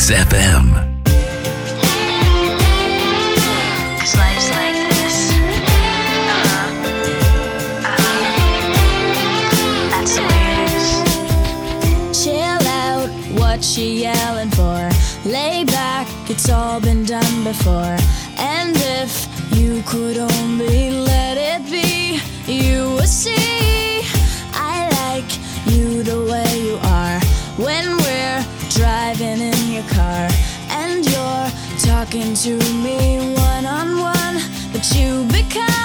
Mix FM. she yelling for? Lay back, it's all been done before. And if you could only let it be, you would see. Talking to me one on one, but you become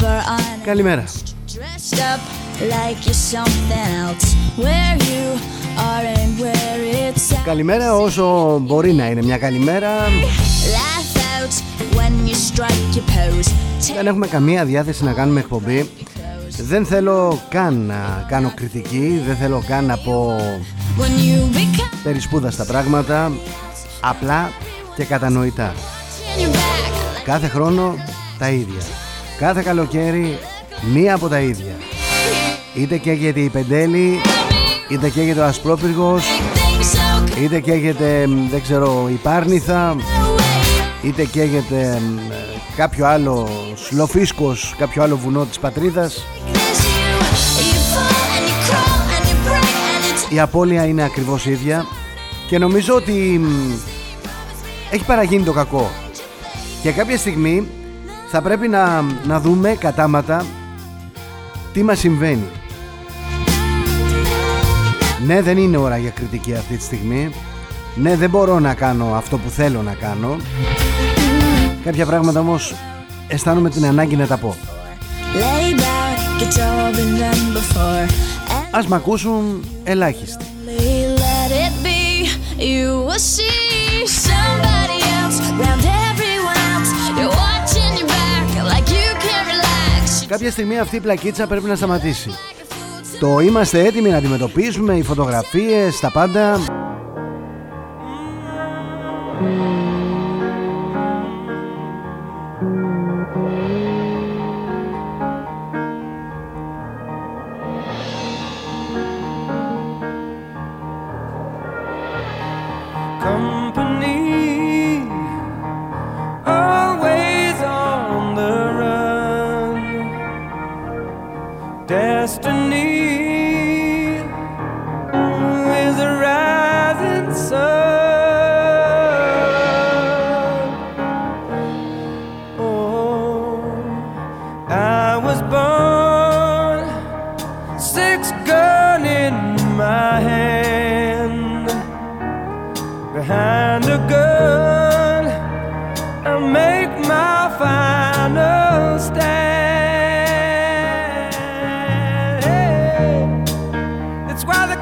at. Καλημέρα όσο μπορεί να είναι μια καλημέρα. Laugh out when you strike your pose. Δεν έχουμε καμία διάθεση να κάνουμε εκπομπή. Δεν θέλω καν να κάνω κριτική, δεν θέλω καν να πω When you become περισπούδαστα πράγματα, απλά και κατανοητά. in your back. Κάθε χρόνο τα ίδια. Κάθε καλοκαίρι μία από τα ίδια. Είτε καίγεται η Πεντέλη, είτε καίγεται ο Ασπρόπυργος, Things so είτε καίγεται μ, δεν ξέρω η Πάρνηθα, away. είτε καίγεται μ, κάποιο άλλο σλοφίσκος, κάποιο άλλο βουνό της πατρίδας. This you, you fall and you crawl and you break and you Η απώλεια είναι ακριβώς ίδια και νομίζω ότι μ, έχει παραγίνει το κακό. Και κάποια στιγμή θα πρέπει να, να δούμε κατάματα τι μας συμβαίνει. Ναι, δεν είναι ώρα για κριτική αυτή τη στιγμή. Ναι, δεν μπορώ να κάνω αυτό που θέλω να κάνω. Κάποια πράγματα όμως αισθάνομαι την ανάγκη να τα πω. lay back. It's all been done before. And Ας μ' ακούσουν ελάχιστοι. let it be. You will see Κάποια στιγμή αυτή η πλακίτσα πρέπει να σταματήσει. Το είμαστε έτοιμοι να αντιμετωπίσουμε, οι φωτογραφίες, τα πάντα.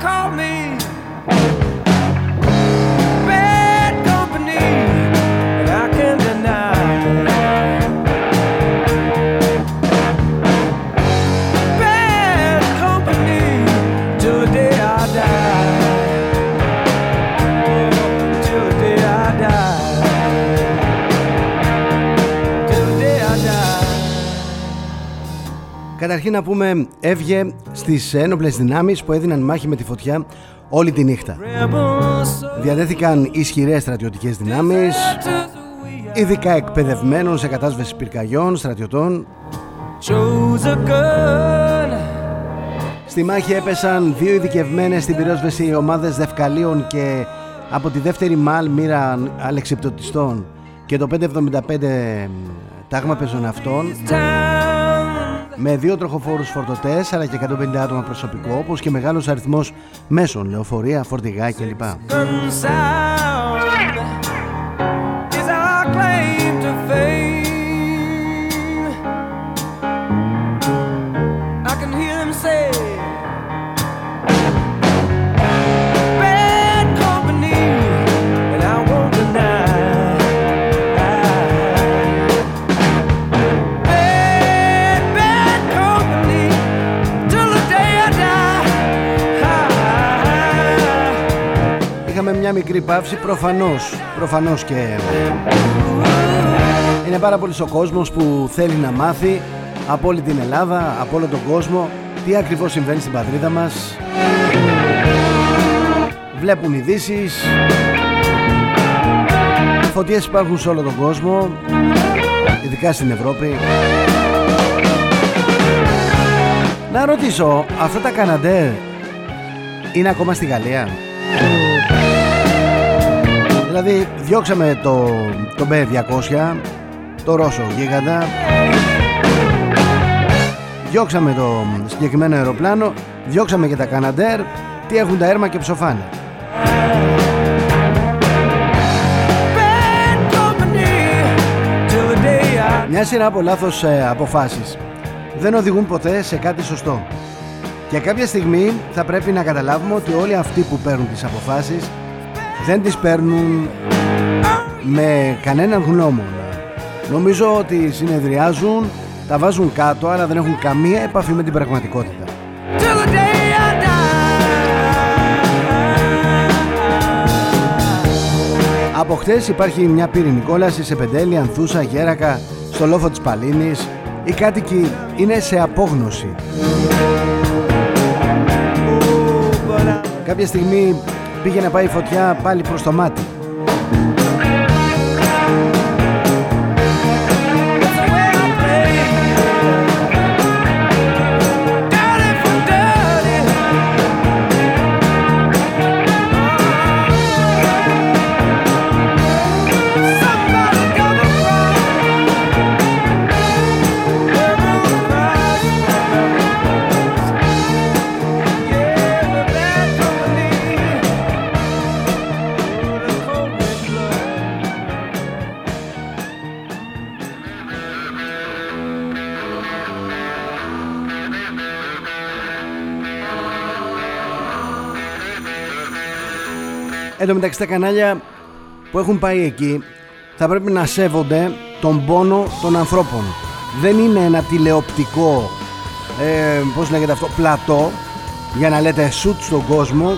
Call me Bad company And I can deny Bad company Till the day I die till the day I die. Till the day I die. Καταρχήν να πούμε έβγε στις ένοπλες δυνάμεις που έδιναν μάχη με τη φωτιά όλη τη νύχτα. Rebels Διαδέθηκαν ισχυρές στρατιωτικές δυνάμεις, to the we ειδικά εκπαιδευμένων σε κατάσβεση πυρκαγιών, στρατιωτών. chose a gun. Στη μάχη έπεσαν δύο ειδικευμένες στην πυρόσβεση ομάδες δευκαλίων και από τη δεύτερη ΜΑΛ μοίρα αλεξιπτωτιστών και το 575 τάγμα πεζοναυτών Town με δύο τροχοφόρους φορτωτές αλλά και 150 άτομα προσωπικό όπως και μεγάλος αριθμός μέσων, λεωφορεία, φορτηγά κλπ. Μικρή παύση προφανώς, προφανώς και είναι πάρα πολύς ο κόσμος που θέλει να μάθει από όλη την Ελλάδα, από όλο τον κόσμο τι ακριβώς συμβαίνει στην πατρίδα μας βλέπουν ειδήσεις. Φωτιές υπάρχουν σε όλο τον κόσμο ειδικά στην Ευρώπη Να ρωτήσω, αυτά τα Καναντέρ είναι ακόμα στη Γαλλία; Δηλαδή διώξαμε το, το B200 το Ρώσο γίγαντα. Διώξαμε το συγκεκριμένο αεροπλάνο διώξαμε και τα Καναντέρ τι έχουν τα έρμα και ψοφάνε. Μια σειρά από λάθος ε, αποφάσεις. Δεν οδηγούν ποτέ σε κάτι σωστό. Και κάποια στιγμή θα πρέπει να καταλάβουμε ότι όλοι αυτοί που παίρνουν τις αποφάσεις δεν τις παίρνουν με κανέναν γνώμονα. Νομίζω ότι συνεδριάζουν, τα βάζουν κάτω αλλά δεν έχουν καμία επαφή με την πραγματικότητα. Από χτες υπάρχει μια πυρηνική κόλαση σε Πεντέλη, Ανθούσα, Γέρακα, στο λόφο της Παλίνης. Οι κάτοικοι είναι σε απόγνωση. Κάποια στιγμή πήγε να πάει η φωτιά πάλι προς το μάτι. Εν τω μεταξύ τα κανάλια που έχουν πάει εκεί θα πρέπει να σέβονται τον πόνο των ανθρώπων. Δεν είναι ένα τηλεοπτικό, ε, πώς λέγεται αυτό, πλατό για να λέτε σουτ στον κόσμο.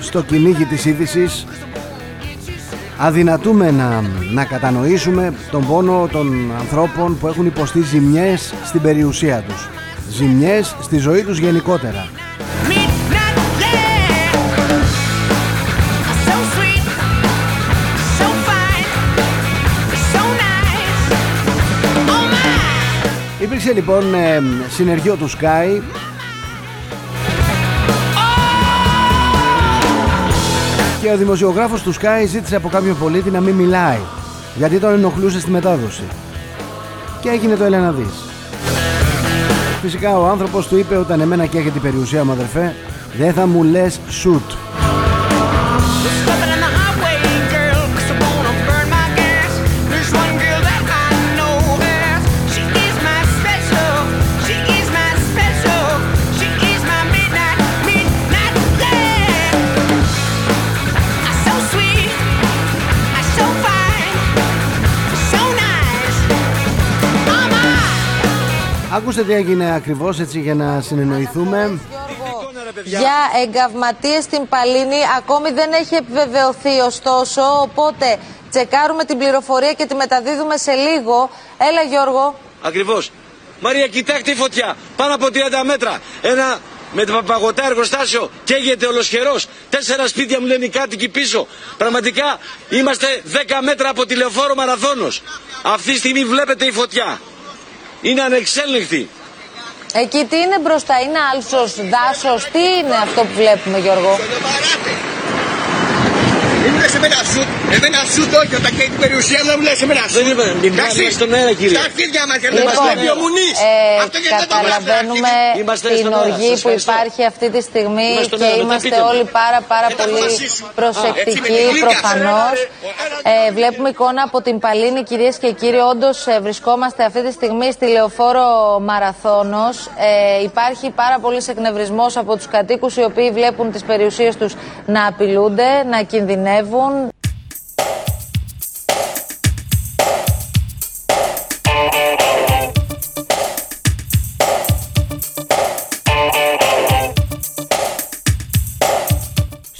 Στο κυνήγι της είδησης αδυνατούμε να, να κατανοήσουμε τον πόνο των ανθρώπων που έχουν υποστεί ζημιές στην περιουσία τους. Ζημιές στη ζωή τους γενικότερα Υπήρξε λοιπόν ε, συνεργείο του Sky. Και ο δημοσιογράφος του Sky ζήτησε από κάποιον πολίτη να μην μιλάει γιατί τον ενοχλούσε στη μετάδοση. Και έγινε το Ελένα Δης. Φυσικά ο άνθρωπος του είπε όταν εμένα και έχει την περιουσία μου αδερφέ δεν θα μου λες shoot Ακούστε τι έγινε ακριβώς έτσι για να συνεννοηθούμε. Για εγκαυματίες στην Παλίνη ακόμη δεν έχει επιβεβαιωθεί ωστόσο, οπότε τσεκάρουμε την πληροφορία και τη μεταδίδουμε σε λίγο. Έλα Γιώργο. Ακριβώς. Μαρία, κοιτάξτε η φωτιά. Πάνω από 30 μέτρα. Ένα με το παγωτά εργοστάσιο καίγεται ολοσχερός. Τέσσερα σπίτια μου λένε οι κάτοικοι πίσω. Πραγματικά είμαστε 10 μέτρα από τη λεωφόρο Μαραθώνος. Αυτή τη στιγμή βλέπετε η φωτιά είναι ανεξέλεγκτη. Εκεί τι είναι μπροστά, είναι άλσος, δάσος, τι είναι αυτό που βλέπουμε Γιώργο; Δεν λες εμένα σουτ, εμένα σουτ όχι, όταν και την περιουσία μου δεν μου λες εμένα σουτ. Δεν είπα, μην Εντάξει, στον αέρα κύριε. Στα αρχίδια μας και δεν μας Λοιπόν, βλέπει ο Μουνής. ε, Αυτό γιατί δεν το βλέπει καταλαβαίνουμε Είμαστε την στον αέρα, οργή σας που ευχαριστώ. υπάρχει αυτή τη στιγμή Είμαστε στον και αέρα, μετά είμαστε πείτε μου. όλοι πάρα πάρα Μετά πολύ μαζί σου. Έτσι προσεκτικοί με την γλύκα, προφανώς. φέρε, Ε, βλέπουμε εικόνα από την Παλίνη κυρίες και κύριοι όντως ε, βρισκόμαστε αυτή τη στιγμή στη Λεωφόρο Μαραθώνος. Ε, υπάρχει πάρα πολύ εκνευρισμός από τους κατοίκους οι οποίοι βλέπουν τις περιουσίες τους να απειλούνται, να κινδυνεύουν. Στο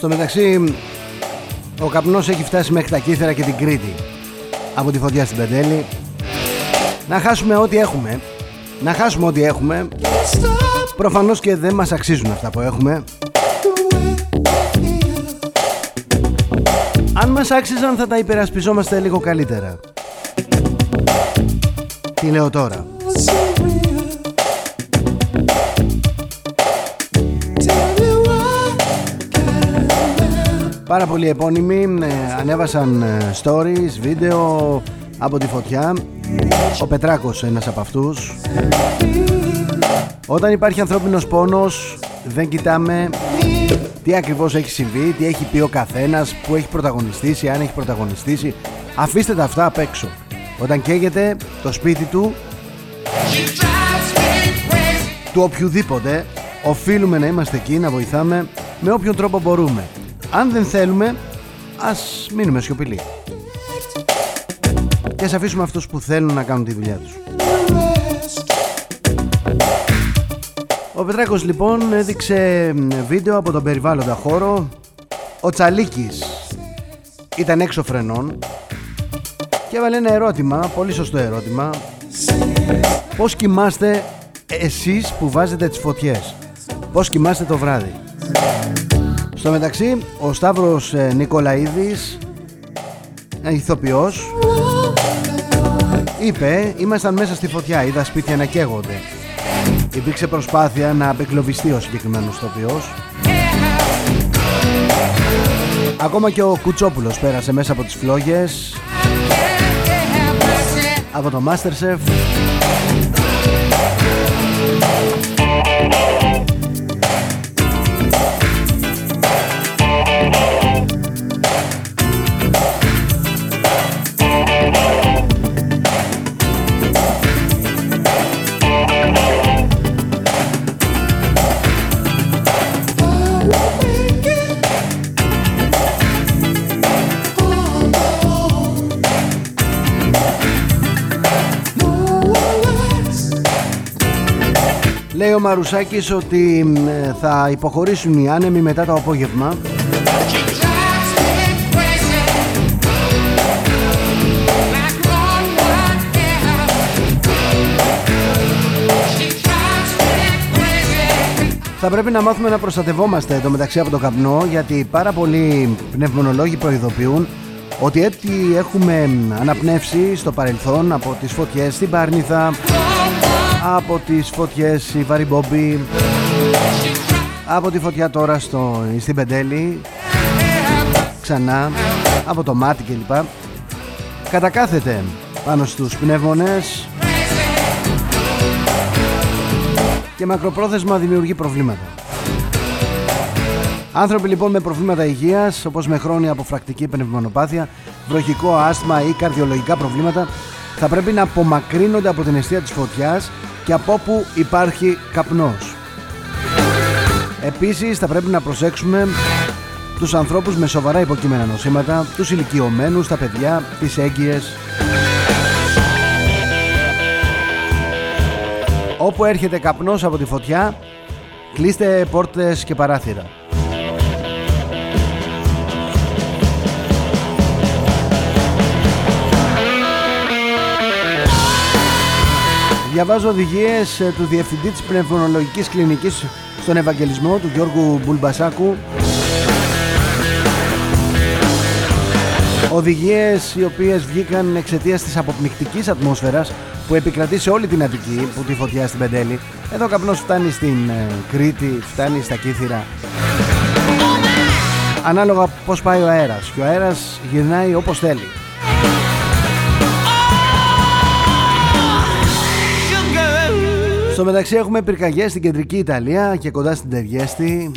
μεταξύ, ο καπνός έχει φτάσει μέχρι τα κύθερα και την Κρήτη. Από τη φωτιά στην Πεντέλη. Να χάσουμε ό,τι έχουμε. Να χάσουμε ό,τι έχουμε. Προφανώς και δεν μας αξίζουν αυτά που έχουμε. Αν μας άξιζαν θα τα υπερασπιζόμαστε λίγο καλύτερα. Τι λέω τώρα; Πάρα πολλοί επώνυμοι ε, ανέβασαν ε, stories, βίντεο από τη φωτιά. Ο Πετράκος ένας από αυτούς. Όταν υπάρχει ανθρώπινος πόνος δεν κοιτάμε τι ακριβώς έχει συμβεί, τι έχει πει ο καθένας, που έχει πρωταγωνιστήσει, αν έχει πρωταγωνιστήσει. Αφήστε τα αυτά απ' έξω. Όταν καίγεται το σπίτι του, του οποιοδήποτε, οφείλουμε να είμαστε εκεί, να βοηθάμε με όποιον τρόπο μπορούμε. Αν δεν θέλουμε, ας μείνουμε σιωπηλοί. Και ας αφήσουμε αυτούς που θέλουν να κάνουν τη δουλειά τους. Ο Πετράκος λοιπόν έδειξε βίντεο από τον περιβάλλοντα χώρο. Ο Τσαλίκης ήταν έξω φρενών και έβαλε ένα ερώτημα, πολύ σωστό ερώτημα. Πώς κοιμάστε εσείς που βάζετε τις φωτιές; Πώς κοιμάστε το βράδυ; Στο μεταξύ, ο Σταύρος ε, Νικολαίδης, ηθοποιός, είπε «Ήμασταν μέσα στη φωτιά, είδα σπίτια να καίγονται». Υπήρξε προσπάθεια να απεκλωβιστεί ο συγκεκριμένος ηθοποιός. Ακόμα και ο Κουτσόπουλος πέρασε μέσα από τις φλόγες από το Masterchef Λέει ο Μαρουσάκης ότι θα υποχωρήσουν οι άνεμοι μετά το απόγευμα. Θα πρέπει να μάθουμε να προστατευόμαστε το μεταξύ από το καπνό γιατί πάρα πολλοί πνευμονολόγοι προειδοποιούν ότι έτσι έχουμε αναπνεύσει στο παρελθόν από τις φωτιές στην Πάρνηθα από τις φωτιές η Βαριμπόμπη από τη φωτιά τώρα στο, στην Πεντέλη. Ξανά. Από το μάτι κλπ. Κατακάθεται πάνω στους πνεύμονες. Και μακροπρόθεσμα δημιουργεί προβλήματα. Άνθρωποι λοιπόν με προβλήματα υγείας όπως με χρόνια αποφρακτική πνευμονοπάθεια, βροχικό άσθμα ή καρδιολογικά προβλήματα θα πρέπει να απομακρύνονται από την αιστεία της φωτιάς και από όπου υπάρχει καπνός. Επίσης θα πρέπει να προσέξουμε τους ανθρώπους με σοβαρά υποκείμενα νοσήματα, τους ηλικιωμένους, τα παιδιά, τις έγκυες. Όπου έρχεται καπνός από τη φωτιά, κλείστε πόρτες και παράθυρα. Διαβάζω οδηγίες ε, του Διευθυντή της Πνευμονολογικής Κλινικής στον Ευαγγελισμό του Γιώργου Μπουλμπασάκου. Οδηγίες οι οποίες βγήκαν εξαιτίας της αποπνικτικής ατμόσφαιρας που επικρατεί σε όλη την Αττική που τη φωτιά στην Πεντέλη. Εδώ ο καπνός φτάνει στην ε, Κρήτη, φτάνει στα Κύθυρα. Ανάλογα πως πάει ο αέρας. Και ο αέρας γυρνάει όπως θέλει Στο μεταξύ έχουμε πυρκαγιές στην κεντρική Ιταλία και κοντά στην Τεργέστη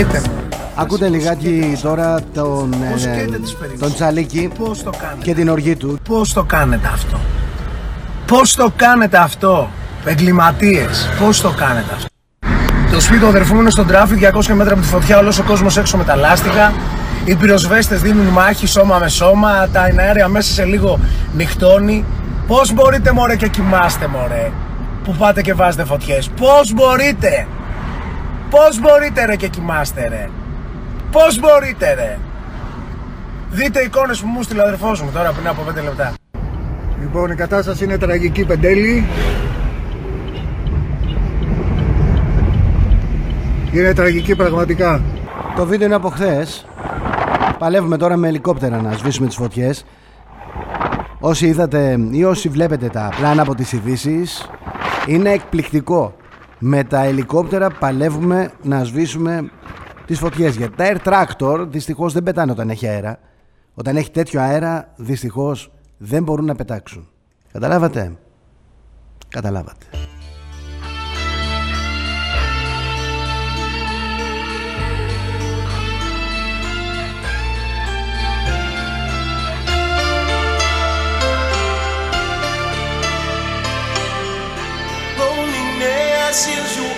αυτό. Πώς καίτε μωρέ. Ακούτε λιγάκι τώρα τον, Πώς ε, καίτε τις περιουσίες. τον Τσαλίκη Πώς το κάνετε. και την οργή του. Πώς το κάνετε αυτό; Πώς το κάνετε αυτό; Εγκληματίες; Πώς το κάνετε αυτό; Το σπίτι του αδερφού μου είναι στο Ντράφι 200 μέτρα από τη φωτιά, όλος ο κόσμος έξω με τα λάστιχα. Οι πυροσβέστες δίνουν μάχη σώμα με σώμα, τα αέρια μέσα σε λίγο νυχτώνει. Πώς μπορείτε μωρέ και κοιμάστε μωρέ, που πάτε και βάζετε φωτιές. Πώς μπορείτε. Πώς μπορείτε ρε και κοιμάστε ρε. Πώς μπορείτε ρε. Δείτε εικόνες που μου στείλε ο αδερφός μου τώρα πριν από 5 λεπτά. Λοιπόν, η κατάσταση είναι τραγική πεντέλη. Είναι τραγική πραγματικά. Το βίντεο είναι από χθες. Παλεύουμε τώρα με ελικόπτερα να σβήσουμε τις φωτιές. Όσοι είδατε ή όσοι βλέπετε τα πλάνα από τις ειδήσεις, είναι εκπληκτικό. Με τα ελικόπτερα παλεύουμε να σβήσουμε τις φωτιές. Γιατί τα air tractor δυστυχώς δεν πετάνε όταν έχει αέρα. Όταν έχει τέτοιο αέρα δυστυχώς δεν μπορούν να πετάξουν. Καταλάβατε; Καταλάβατε. preciso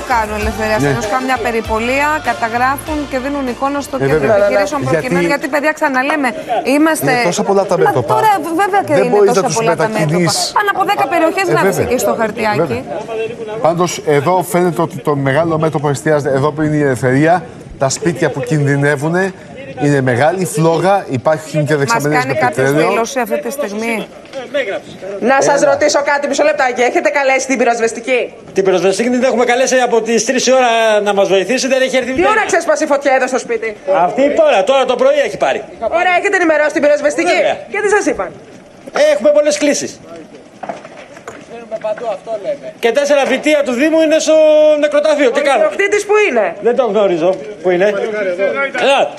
Αυτό κάνουν ελευθερία. Ναι. Ναι. κάνουν μια περιπολία, καταγράφουν και δίνουν εικόνα στο Ε, κέντρο βέβαια. επιχειρήσεων Γιατί- προκειμένου. Γιατί, παιδιά, ξαναλέμε, είμαστε. Είναι τόσα πολλά τα Μα μέτωπα. τώρα, βέβαια και Δεν είναι μπορείς να τόσα τους πολλά τα μέτωπα. μετακινείς. Πάνω από 10 περιοχές Ε, γράφει βέβαια. εκεί στο χαρτιάκι. Βέβαια. Πάντως εδώ φαίνεται ότι το μεγάλο μέτωπο εστιάζεται εδώ που είναι η ελευθερία. Τα σπίτια που κινδυνεύουν είναι μεγάλη φλόγα, υπάρχουν και Μας δεξαμενές κάνει με κάποιος πετρέλαιο. δήλωση αυτή τη στιγμή; Να σας Έλα. ρωτήσω κάτι, μισό λεπτάκι. Έχετε καλέσει την πυροσβεστική; Την πυροσβεστική την έχουμε καλέσει από τις 3 η ώρα να μας βοηθήσει, δεν έχει έρθει Τι ώρα ξέσπασε η φωτιά εδώ στο σπίτι; Αυτή τώρα, τώρα το πρωί έχει πάρει. Ωραία, έχετε ενημερώσει την πυροσβεστική; Βέβαια. Και τι σας είπαν; Έχουμε πολλές κλήσεις. Και τέσσερα βιτία του Δήμου είναι στο νεκροταφείο. Τι Ο κάνω. ιδιοκτήτης που είναι; Δεν τον γνωρίζω. Πού είναι; Ελά.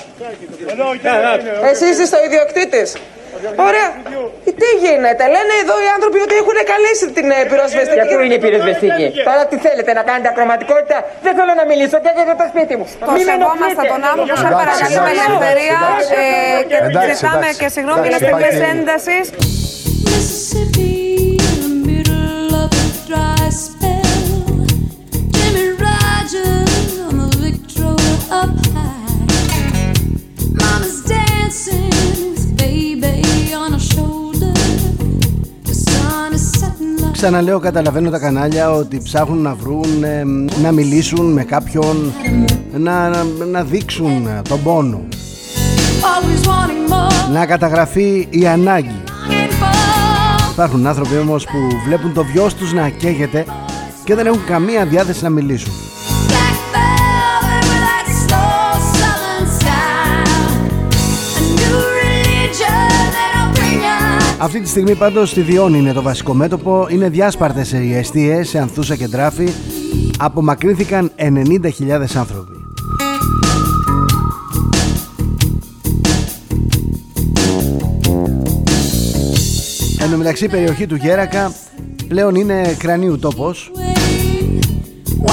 Ελά. Εσύ είσαι ο ιδιοκτήτης; Ωραία. Τι γίνεται, λένε εδώ οι άνθρωποι ότι έχουν καλέσει την ε, πυροσβεστική. Για πού είναι η πυροσβεστική; Τώρα τι θέλετε να κάνετε ακροματικότητα. Δεν θέλω να μιλήσω και για το σπίτι μου. Το σεβόμαστε τον άνθρωπο, σε παρακαλούμε ελευθερία ε, και Εντάξει, ζητάμε εντάξει. και συγγνώμη για Εντάξει, στιγμές υπάρχει- έντασης. Ξαναλέω, καταλαβαίνω τα κανάλια ότι ψάχνουν να βρουν, ε, να μιλήσουν με κάποιον, να, να, να δείξουν ε, τον πόνο, always wanting more. να καταγραφεί η ανάγκη. Υπάρχουν άνθρωποι όμως που βλέπουν το βιός τους να καίγεται και δεν έχουν καμία διάθεση να μιλήσουν. Αυτή τη στιγμή πάντως στη Διόνη είναι το βασικό μέτωπο, είναι διάσπαρτες οι αιστείες σε Ανθούσα και Τράφη, απομακρύνθηκαν 90.000 άνθρωποι. Εν τω μεταξύ η περιοχή του Γέρακα πλέον είναι κρανίου τόπος,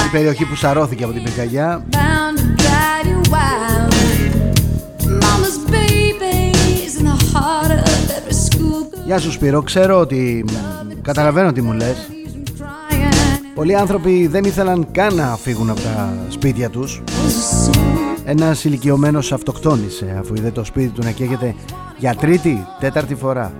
η περιοχή που σαρώθηκε από την πυρκαγιά Γεια σου Σπύρο, ξέρω ότι μ, καταλαβαίνω τι μου λες. Πολλοί άνθρωποι δεν ήθελαν καν να φύγουν από τα σπίτια τους. Ένας ηλικιωμένος αυτοκτόνησε αφού είδε το σπίτι του να καίγεται για τρίτη, τέταρτη φορά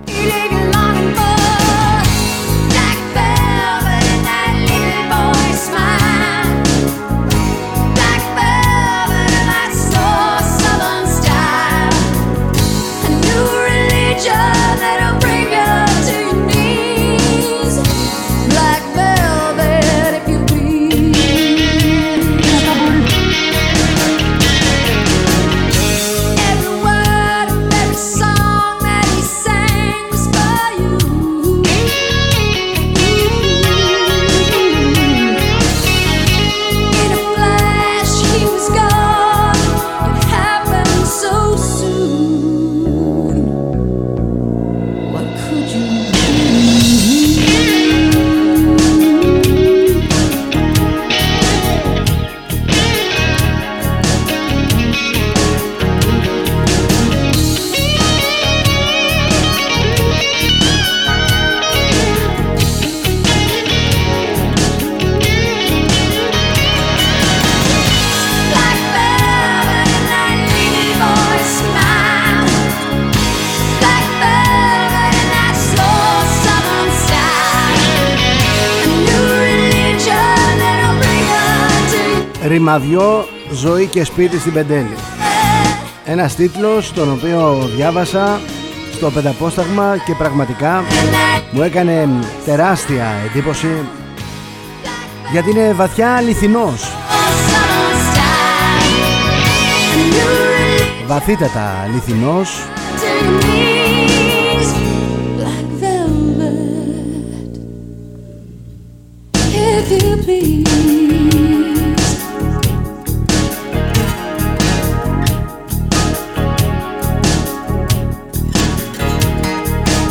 her to Ρημαδιό, ζωή και σπίτι στην Πεντέλη. Ένας τίτλος τον οποίο διάβασα στο πενταπόσταγμα και πραγματικά μου έκανε τεράστια εντύπωση γιατί είναι βαθιά αληθινός. Βαθύτατα αληθινός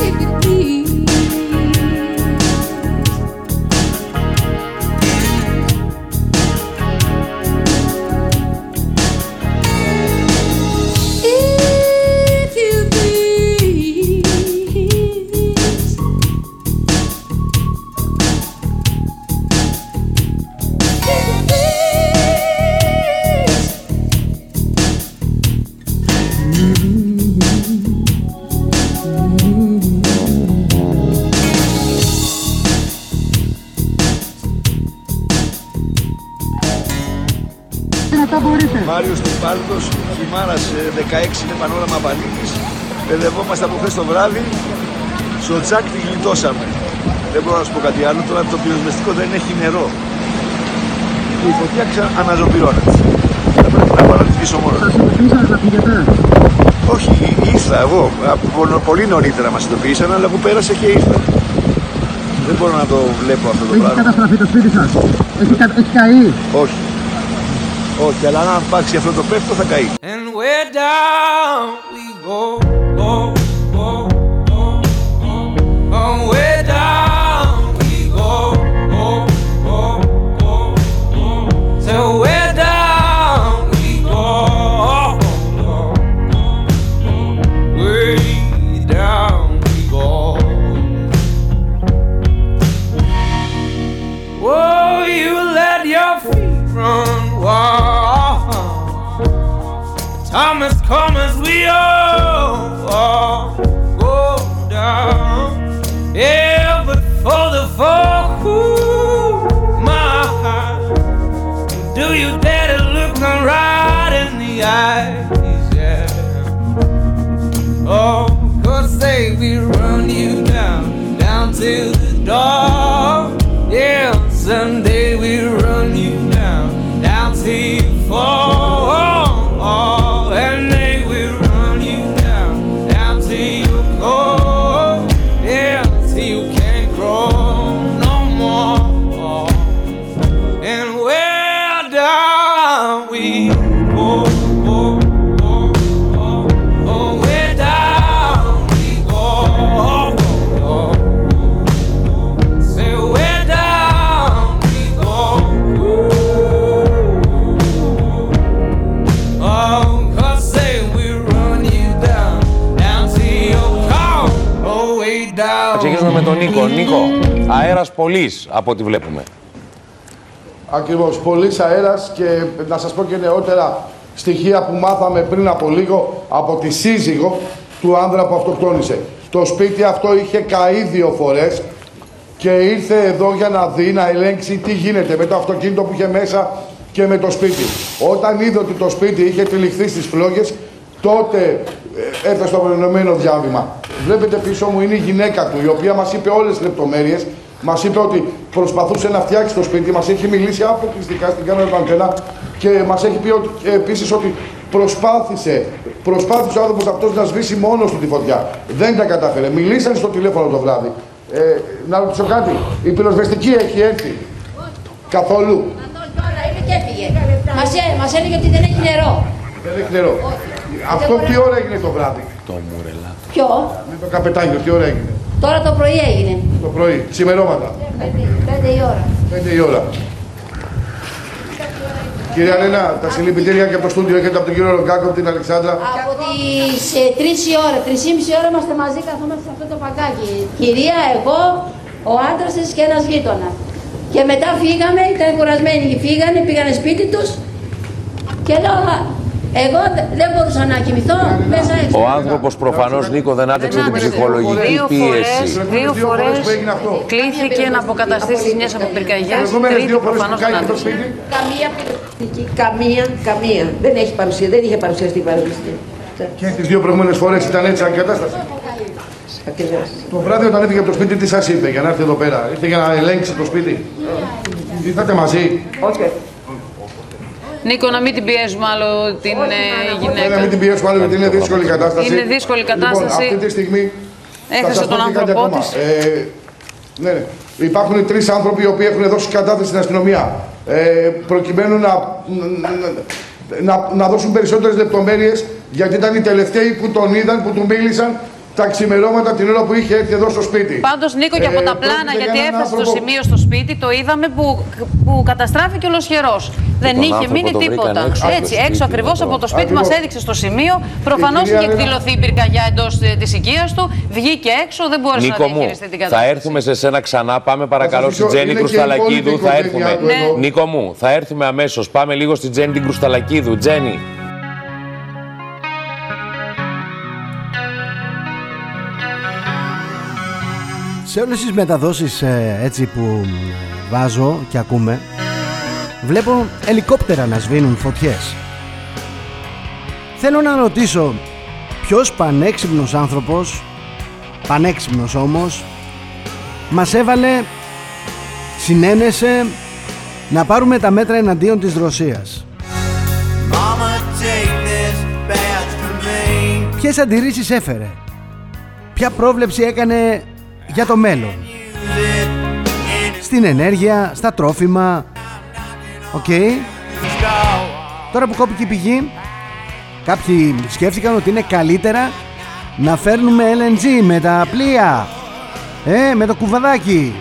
baby, please. 16 είναι πανόραμα Πανίκης. Παιδευόμαστε από χθες το βράδυ. Στο τσάκ τη γλιτώσαμε. Δεν μπορώ να σου πω κάτι άλλο. Τώρα το πυροσβεστικό δεν έχει νερό. Και η φωτιά ξα... αναζωπυρώνεται. Θα πρέπει να πάω να τη σβήσω μόνος. Όχι, ήρθα εγώ. Από πο- πολύ νωρίτερα μας ειδοποιήσαν, αλλά που πέρασε και ήρθα. Δεν μπορώ να το βλέπω αυτό το πράγμα. καταστραφεί το σπίτι σας; Έχεις, κα- έχεις καεί; Όχι. Όχι, αλλά αν πάξει αυτό το πέφτο θα καεί. Down we go. Αέρας πολλής από ό,τι βλέπουμε. Ακριβώς. Πολύ αέρας και να σας πω και νεότερα στοιχεία που μάθαμε πριν από λίγο από τη σύζυγο του άνδρα που αυτοκτόνησε. Το σπίτι αυτό είχε καεί δύο φορές και ήρθε εδώ για να δει, να ελέγξει τι γίνεται με το αυτοκίνητο που είχε μέσα και με το σπίτι. Όταν είδε ότι το σπίτι είχε τυλιχθεί στις φλόγες, τότε ε, έφτασε το προηγούμενο διάβημα. Βλέπετε πίσω μου είναι η γυναίκα του, η οποία μας είπε όλες τις λεπτομέρειες. Μας είπε ότι προσπαθούσε να φτιάξει το σπίτι, μας έχει μιλήσει αποκλειστικά στην κάμερα του αντένα και μας έχει πει ότι, ε, επίσης ότι προσπάθησε, προσπάθησε ο άνθρωπος αυτός να σβήσει μόνος του τη φωτιά. Δεν τα κατάφερε. Μιλήσαν στο τηλέφωνο το βράδυ. Ε, να ρωτήσω κάτι. Η πυροσβεστική έχει έρθει; Καθόλου. Τώρα είναι και έφυγε. Μας, έ- μας έλεγε ότι δεν έχει νερό. Δεν έχει νερό. Αυτό τι ώρα έγινε το βράδυ; Το μουρελά. Ποιο; Με το καπετάνιο, τι ώρα έγινε; Τώρα το πρωί έγινε. Το πρωί, ξημερώματα. Πέντε, πέντε η ώρα. Πέντε η ώρα. Κυρία Λένα, τα συλληπιτήρια και από το στούντιο έχετε από τον κύριο Ρογκάκο, από την Αλεξάνδρα. Από τις ε, τρεις η ώρα, τρεις ή μισή ώρα είμαστε μαζί, καθόμαστε σε αυτό το παγκάκι. Κυρία, εγώ, ο άντρας της και ένας γείτονα. Και μετά φύγαμε, ήταν κουρασμένοι, φύγανε, πήγανε σπίτι τους και λέω, «Α, εγώ δε- δεν μπορούσα να κοιμηθώ μέσα έξω. Ο άνθρωπος προφανώς, Νίκο, δεν άντεξε την ψυχολογική Δύο πίεση. φορές, δύο φορές κλήθηκε να αποκαταστήσει τις ζημιές από πυρκαγιές. Τρίτη προφανώς δεν άντεξε. Καμία πυροσβεστική, καμία, καμία. Δεν έχει παρουσία, δεν είχε παρουσιαστεί η πυροσβεστική. Και τις δύο προηγούμενες φορές ήταν έτσι σαν κατάσταση. Ακριβώς. Το βράδυ όταν έφυγε από το σπίτι, τι σας είπε για να έρθει εδώ πέρα. Ήρθε για να ελέγξει το σπίτι. Ήρθατε μαζί. Όχι. Νίκο, να μην την πιέζουμε άλλο την ε, Δεν να γυναίκα. μην την πιέσουμε άλλο γιατί είναι δύσκολη κατάσταση. Είναι δύσκολη κατάσταση. Λοιπόν, αυτή τη στιγμή. Έχασε θα σας πω τον και κάτι άνθρωπό ακόμα. της. Ε, ναι, ναι. Υπάρχουν τρεις άνθρωποι οι οποίοι έχουν δώσει κατάθεση στην αστυνομία. Ε, προκειμένου να, να, να, να δώσουν περισσότερες λεπτομέρειες γιατί ήταν οι τελευταίοι που τον είδαν, που του μίλησαν τα ξημερώματα την ώρα που είχε έρθει εδώ στο σπίτι. Πάντως, Νίκο, και από Ε, τα πλάνα, πρόκειται γιατί για έναν έφτασε στο άνθρωπο- σημείο στο σπίτι, το είδαμε που, που καταστράφηκε ολοσχερό. Δεν τον είχε άνθρωπο μείνει τον βρήκαν τίποτα. έξω από το Έτσι, σπίτι, έξω ακριβώς λοιπόν. από το σπίτι μας Ακριβώς. έδειξε στο σημείο. Προφανώς Η κυρία είχε Λένα- εκδηλωθεί η πυρκαγιά εντός της οικίας του. Βγήκε έξω, δεν μπόρεσε Νίκο να μου, διαχειριστεί την θα κατάσταση. έρθουμε σε σένα ξανά. Πάμε παρακαλώ σας στην δείξω, Τζέννη είναι και η Κρουσταλακίδου. υπόλοιπη Θα οικογένειά έρθουμε. του εδώ. Ναι. Νίκο μου, θα έρθουμε αμέσως. Πάμε λίγο στην Τζέννη την Κρουσταλακίδου. Τζέννη. Σε όλες τις μεταδόσεις ε, έτσι που μ, βάζω και ακούμε Βλέπω ελικόπτερα να σβήνουν φωτιές. Θέλω να ρωτήσω ποιος πανέξυπνος άνθρωπος, πανέξυπνος όμως, μας έβαλε, συνένεσε να πάρουμε τα μέτρα εναντίον της Ρωσίας; Mama, take this badge from me. Ποιες αντιρρήσεις έφερε, ποια πρόβλεψη έκανε για το μέλλον. Στην ενέργεια, στα τρόφιμα, οκ. Τώρα που κόπηκε η πηγή, κάποιοι σκέφτηκαν ότι είναι καλύτερα να φέρνουμε LNG με τα πλοία, ε, με το κουβαδάκι.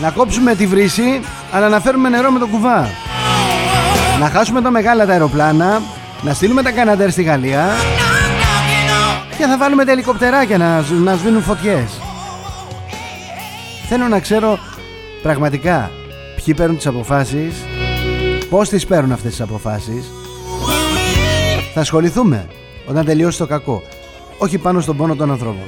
Να κόψουμε τη βρύση, αλλά να φέρουμε νερό με το κουβά. Να χάσουμε τα μεγάλα τα αεροπλάνα, να στείλουμε τα Καναντέρ στη Γαλλία και θα βάλουμε τα ελικοπτεράκια να, σ- να σβήνουν φωτιές. Θέλω να ξέρω πραγματικά ποιοι παίρνουν τις αποφάσεις, πώς τις παίρνουν αυτές τις αποφάσεις. Θα ασχοληθούμε όταν τελειώσει το κακό, όχι πάνω στον πόνο των ανθρώπων.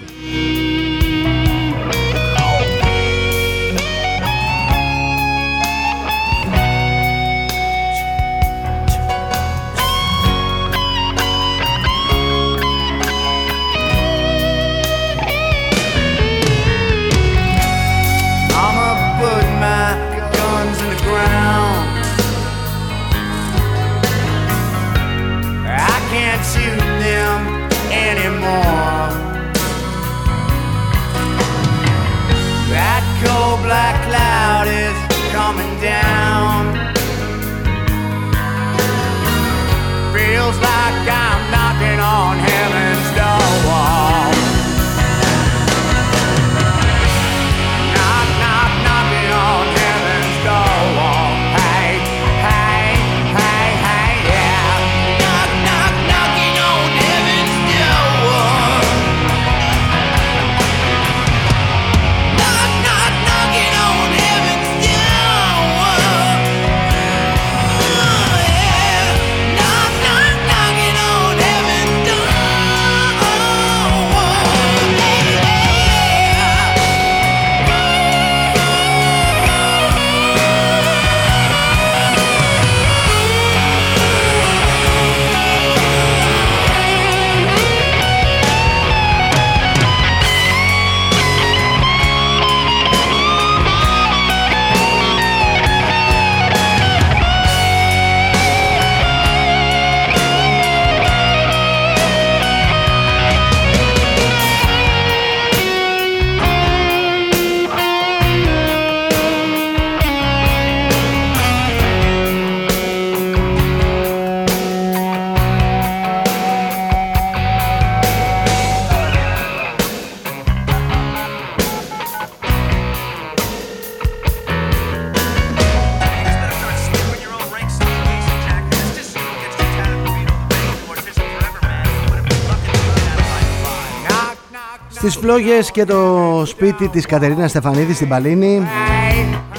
Στις φλόγες και το σπίτι της Κατερίνας Στεφανίδη στην Παλίνη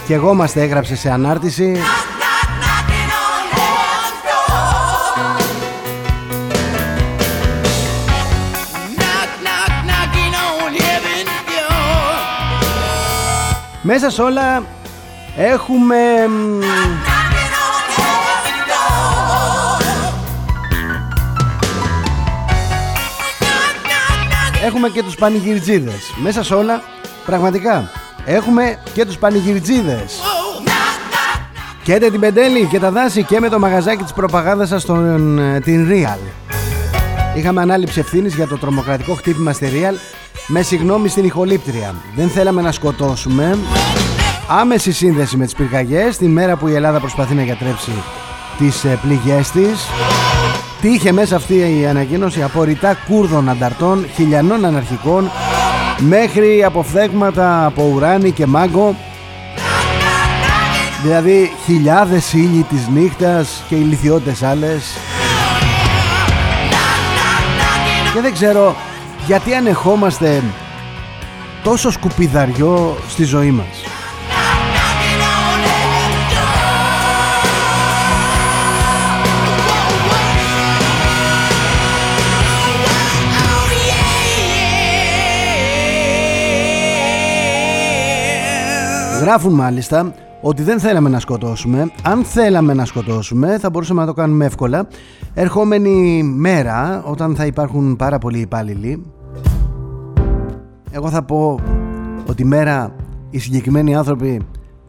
και εγώ μας έγραψε σε ανάρτηση knocking on heaven's door. Μέσα σε όλα έχουμε Έχουμε και τους πανηγυρτζίδες Μέσα σε όλα πραγματικά Έχουμε και τους πανηγυρτζίδες Και την Πεντέλη και τα δάση και με το μαγαζάκι της προπαγάνδας σας στον, ε, την Real Είχαμε ανάληψη ευθύνης για το τρομοκρατικό χτύπημα στη Real με συγγνώμη στην ηχολήπτρια. Δεν θέλαμε να σκοτώσουμε. Άμεση σύνδεση με τις πυρκαγιές την μέρα που η Ελλάδα προσπαθεί να γιατρέψει τις ε, πληγές της. Τι είχε μέσα αυτή η ανακοίνωση; Απορριτά Κούρδων ανταρτών, χιλιανών αναρχικών μέχρι αποφθέγματα από ουράνι και μάγκο δηλαδή χιλιάδες ήλιοι της νύχτας και ηλικιώτες άλλες και δεν ξέρω γιατί ανεχόμαστε τόσο σκουπιδαριό στη ζωή μας. Γράφουν μάλιστα ότι δεν θέλαμε να σκοτώσουμε. Αν θέλαμε να σκοτώσουμε θα μπορούσαμε να το κάνουμε εύκολα. Ερχόμενη μέρα όταν θα υπάρχουν πάρα πολλοί υπάλληλοι εγώ θα πω ότι μέρα οι συγκεκριμένοι άνθρωποι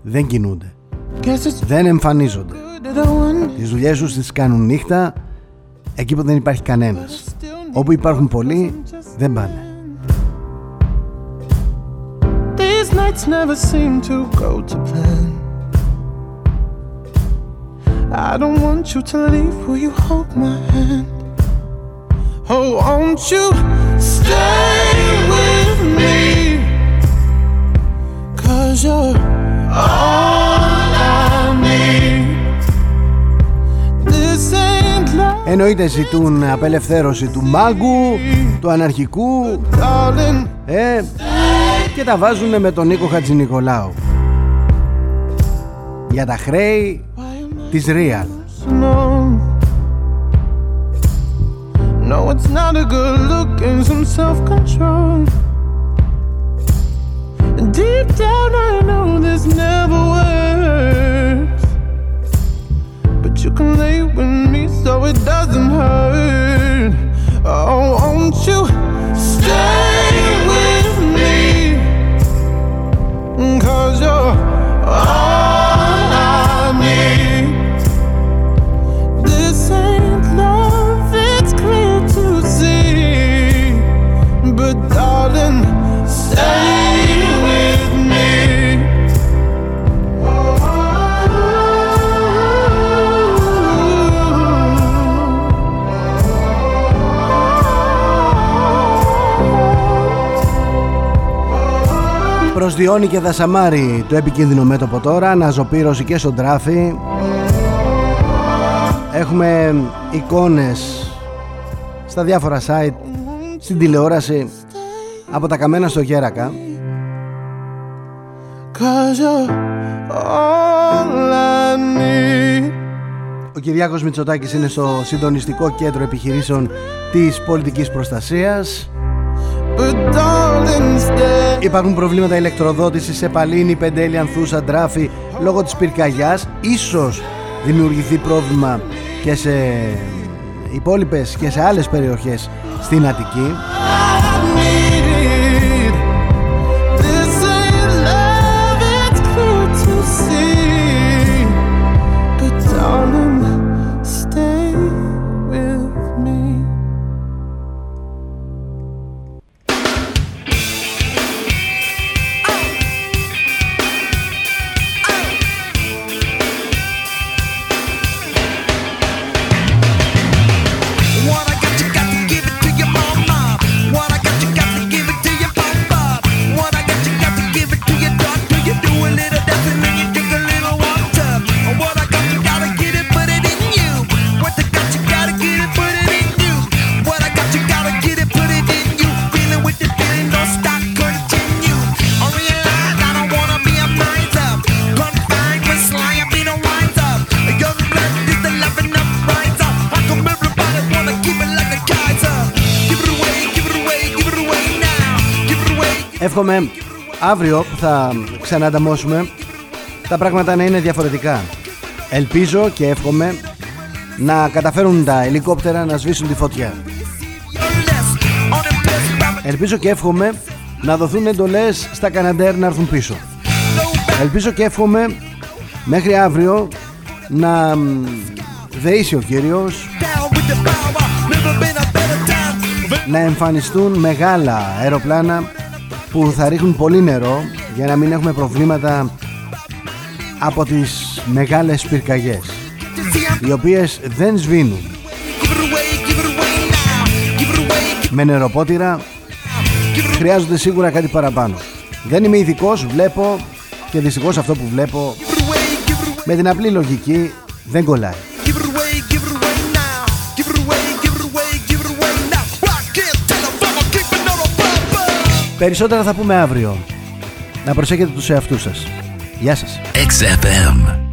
δεν κινούνται. Δεν εμφανίζονται. Τις δουλειές τους τις κάνουν νύχτα εκεί που δεν υπάρχει κανένας. Όπου υπάρχουν πολλοί δεν πάνε. Nights never seem to go to plan. I don't want you to leave. Will you hold my hand? Oh, won't you stay with me? Cause you're all I need. This ain't love, Εννοείται ζητούν απελευθέρωση του μάγκου, του αναρχικού darling. ε, και τα βάζουν με τον Νίκο Χατζηνικολάου για τα χρέη της Real. No. No, it's not a good look and some self control. Deep down, I know this never works. But you can lay with me so it doesn't hurt. Oh, won't you stay Cause you're all Προσδιώνει και δασαμάρι το επικίνδυνο μέτωπο τώρα, αναζωπήρωση και στον τράφι. Έχουμε εικόνες στα διάφορα site, στην τηλεόραση, από τα καμένα στο Γέρακα. Cause you're all I need. Ο Κυριάκος Μητσοτάκης είναι στο συντονιστικό κέντρο επιχειρήσεων της πολιτικής προστασίας. But darling, stay. Υπάρχουν προβλήματα ηλεκτροδότησης σε Παλίνη, Πεντέλη, Ανθούσα, Ντράφη λόγω της πυρκαγιάς. Ίσως δημιουργηθεί πρόβλημα και σε υπόλοιπες και σε άλλες περιοχές στην Αττική. Εύχομαι αύριο που θα ξανανταμώσουμε τα πράγματα να είναι διαφορετικά. Ελπίζω και εύχομαι να καταφέρουν τα ελικόπτερα να σβήσουν τη φωτιά. Ελπίζω και εύχομαι να δοθούν εντολές στα Καναντέρ να έρθουν πίσω. Ελπίζω και εύχομαι μέχρι αύριο να μ, δεήσει ο Κύριος να εμφανιστούν μεγάλα αεροπλάνα που θα ρίχνουν πολύ νερό για να μην έχουμε προβλήματα από τις μεγάλες πυρκαγιές οι οποίες δεν σβήνουν. Με νεροπότηρα χρειάζονται σίγουρα κάτι παραπάνω. Δεν είμαι ειδικός, βλέπω και δυστυχώς αυτό που βλέπω με την απλή λογική δεν κολλάει Περισσότερα θα πούμε αύριο. Να προσέχετε τους εαυτούς σας. Γεια σας. XFM.